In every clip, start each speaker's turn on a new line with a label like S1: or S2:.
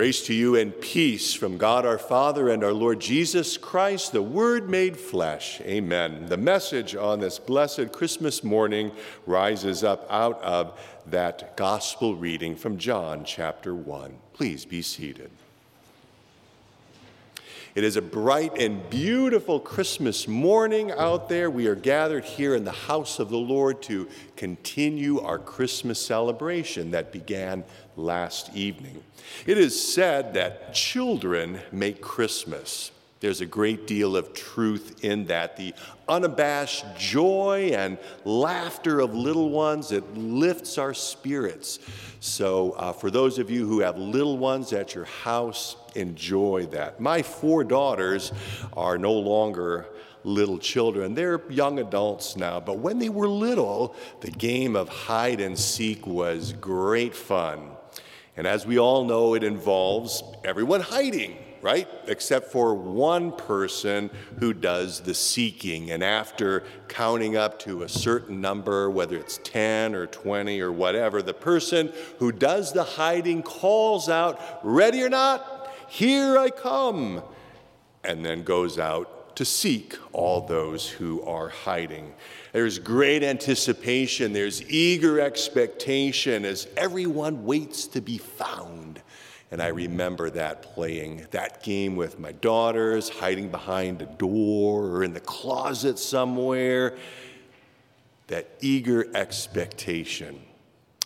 S1: Grace to you and peace from God our Father and our Lord Jesus Christ, the Word made flesh. Amen. The message on this blessed Christmas morning rises up out of that gospel reading from John chapter 1. Please be seated. It is a bright and beautiful Christmas morning out there. We are gathered here in the house of the Lord to continue our Christmas celebration that began last evening. It is said that children make Christmas. There's a great deal of truth in that. The unabashed joy and laughter of little ones, it lifts our spirits. So, uh, for those of you who have little ones at your house, enjoy that. My four daughters are no longer little children. They're young adults now, but when they were little, the game of hide and seek was great fun. And as we all know, it involves everyone hiding right? Except for one person who does the seeking. And after counting up to a certain number, whether it's 10 or 20 or whatever, the person who does the hiding calls out, Ready or not, here I come, and then goes out to seek all those who are hiding. There's great anticipation, there's eager expectation as everyone waits to be found. And I remember that playing that game with my daughters, hiding behind a door or in the closet somewhere. That eager expectation.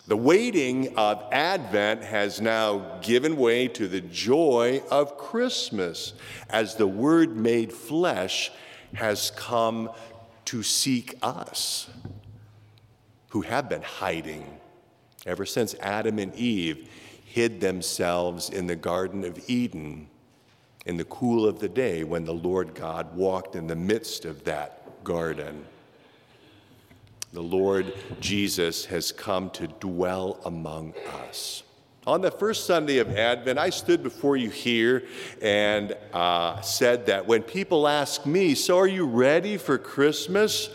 S1: The waiting of Advent has now given way to the joy of Christmas as the Word made flesh has come to seek us who have been hiding ever since Adam and Eve hid themselves in the Garden of Eden in the cool of the day when the Lord God walked in the midst of that garden. The Lord Jesus has come to dwell among us. On the first Sunday of Advent, I stood before you here and uh, said that when people ask me, So are you ready for Christmas?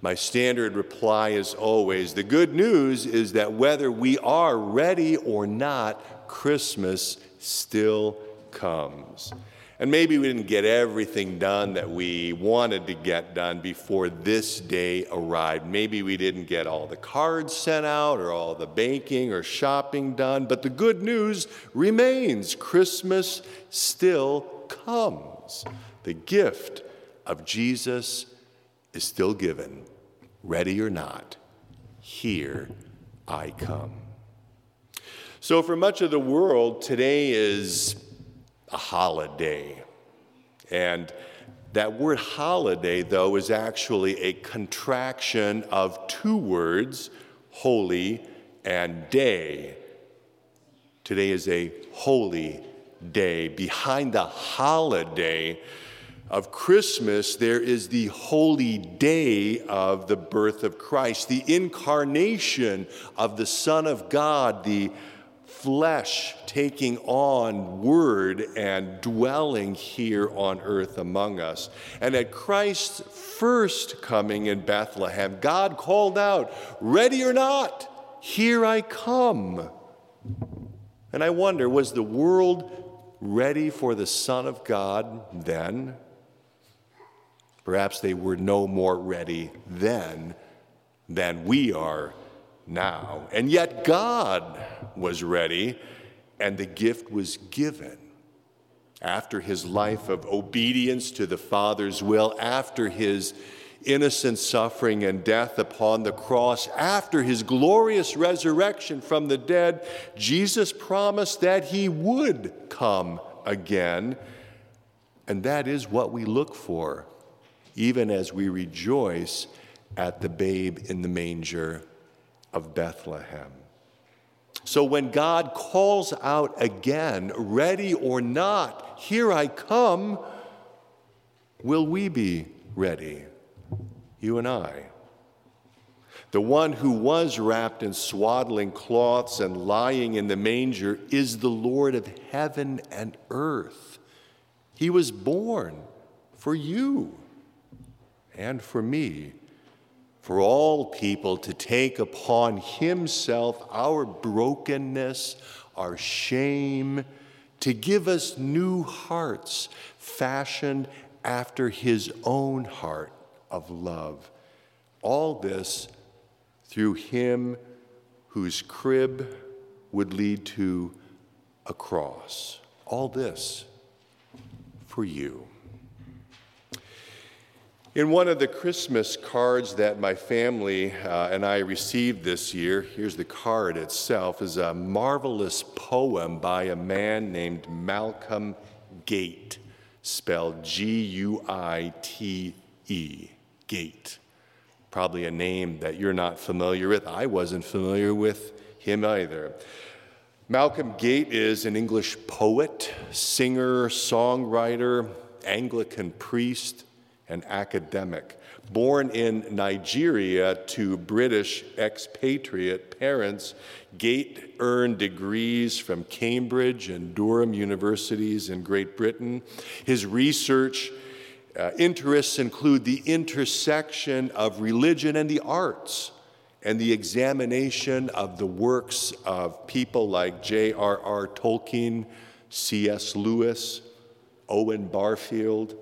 S1: My standard reply is always the good news is that whether we are ready or not, Christmas still comes. And maybe we didn't get everything done that we wanted to get done before this day arrived. Maybe we didn't get all the cards sent out or all the baking or shopping done, but the good news remains Christmas still comes. The gift of Jesus is still given, ready or not. Here I come. So, for much of the world, today is a holiday. And that word holiday, though, is actually a contraction of two words, holy and day. Today is a holy day. Behind the holiday, of Christmas, there is the holy day of the birth of Christ, the incarnation of the Son of God, the flesh taking on word and dwelling here on earth among us. And at Christ's first coming in Bethlehem, God called out, Ready or not, here I come. And I wonder, was the world ready for the Son of God then? Perhaps they were no more ready then than we are now. And yet God was ready, and the gift was given. After his life of obedience to the Father's will, after his innocent suffering and death upon the cross, after his glorious resurrection from the dead, Jesus promised that he would come again. And that is what we look for even as we rejoice at the babe in the manger of Bethlehem. So when God calls out again, ready or not, here I come, will we be ready? You and I. The one who was wrapped in swaddling cloths and lying in the manger is the Lord of heaven and earth. He was born for you and for me, for all people to take upon himself our brokenness, our shame, to give us new hearts fashioned after his own heart of love. All this through him whose crib would lead to a cross. All this for you. In one of the Christmas cards that my family uh, and I received this year, here's the card itself, is a marvelous poem by a man named Malcolm Guite, spelled G U I T E, Guite. Probably a name that you're not familiar with. I wasn't familiar with him either. Malcolm Guite is an English poet, singer, songwriter, Anglican priest, and academic. Born in Nigeria to British expatriate parents, Guite earned degrees from Cambridge and Durham universities in Great Britain. His research uh, interests include the intersection of religion and the arts and the examination of the works of people like J.R.R. Tolkien, C.S. Lewis, Owen Barfield,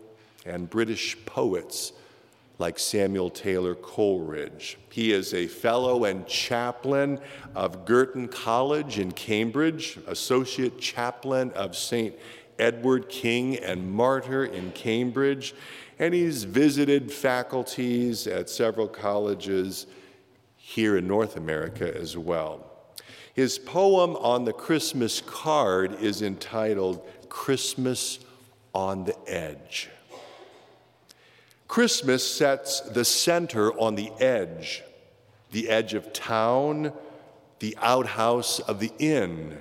S1: and British poets like Samuel Taylor Coleridge. He is a fellow and chaplain of Girton College in Cambridge, associate chaplain of St. Edward King and Martyr in Cambridge, and he's visited faculties at several colleges here in North America as well. His poem on the Christmas card is entitled Christmas on the Edge. Christmas sets the center on the edge, the edge of town, the outhouse of the inn,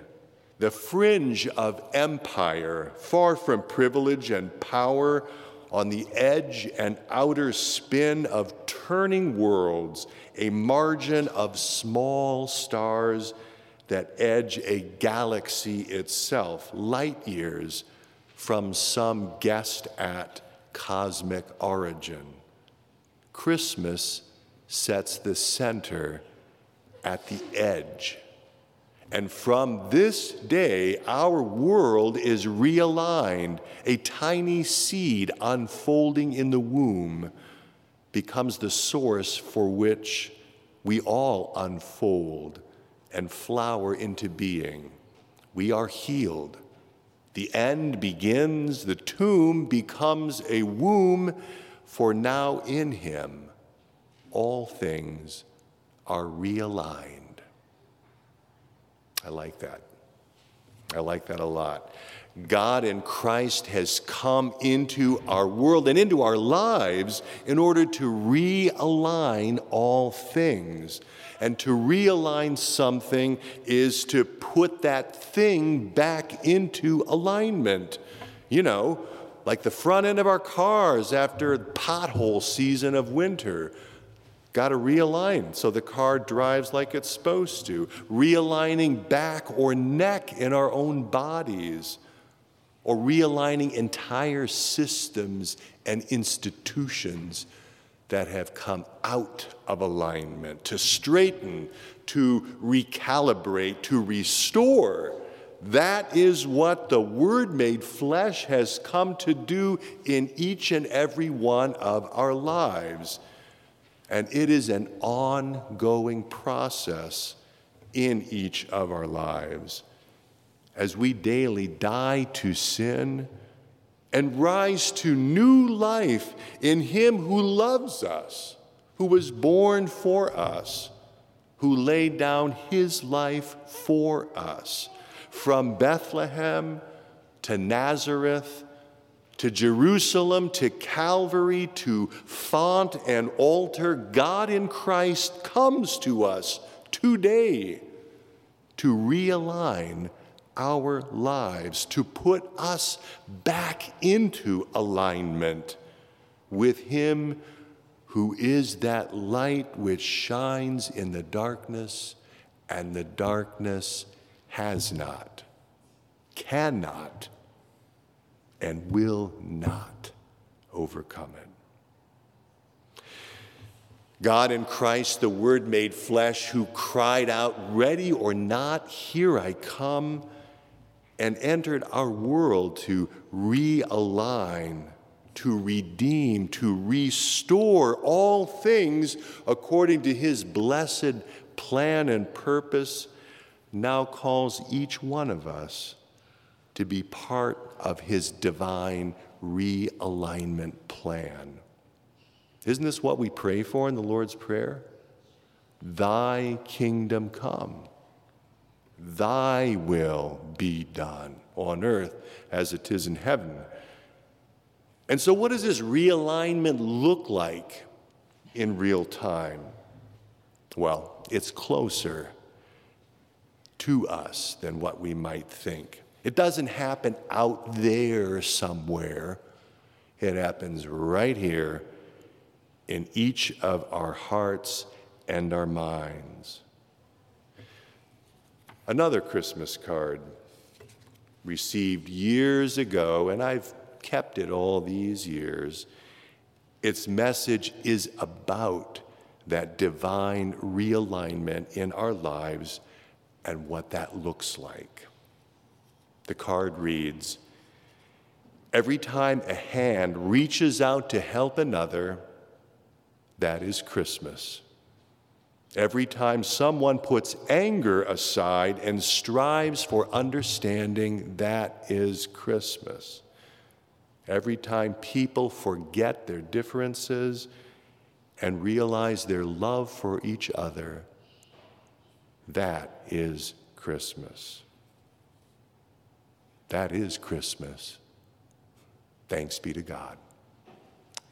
S1: the fringe of empire, far from privilege and power, on the edge and outer spin of turning worlds, a margin of small stars that edge a galaxy itself, light years from some guessed at cosmic origin. Christmas sets the center at the edge. And from this day, our world is realigned. A tiny seed unfolding in the womb becomes the source for which we all unfold and flower into being. We are healed. The end begins, the tomb becomes a womb, for now in him all things are realigned. I like that. I like that a lot. God in Christ has come into our world and into our lives in order to realign all things. And to realign something is to put that thing back into alignment. You know, like the front end of our cars after pothole season of winter. Got to realign so the car drives like it's supposed to. Realigning back or neck in our own bodies, or realigning entire systems and institutions that have come out of alignment to straighten, to recalibrate, to restore. That is what the Word made flesh has come to do in each and every one of our lives. And it is an ongoing process in each of our lives as we daily die to sin and rise to new life in Him who loves us, who was born for us, who laid down His life for us. From Bethlehem to Nazareth to Jerusalem, to Calvary, to font and altar, God in Christ comes to us today to realign our lives, to put us back into alignment with Him who is that light which shines in the darkness, and the darkness has not, cannot, and will not overcome it. God in Christ, the Word made flesh, who cried out, Ready or not, here I come, and entered our world to realign, to redeem, to restore all things according to his blessed plan and purpose, now calls each one of us to be part of his divine realignment plan. Isn't this what we pray for in the Lord's Prayer? Thy kingdom come, thy will be done on earth as it is in heaven. And so, what does this realignment look like in real time? Well, it's closer to us than what we might think. It doesn't happen out there somewhere, it happens right here in each of our hearts and our minds. Another Christmas card received years ago, and I've kept it all these years. Its message is about that divine realignment in our lives and what that looks like. The card reads Every time a hand reaches out to help another, that is Christmas. Every time someone puts anger aside and strives for understanding, that is Christmas. Every time people forget their differences and realize their love for each other, that is Christmas. That is Christmas. Thanks be to God.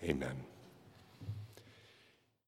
S1: Amen.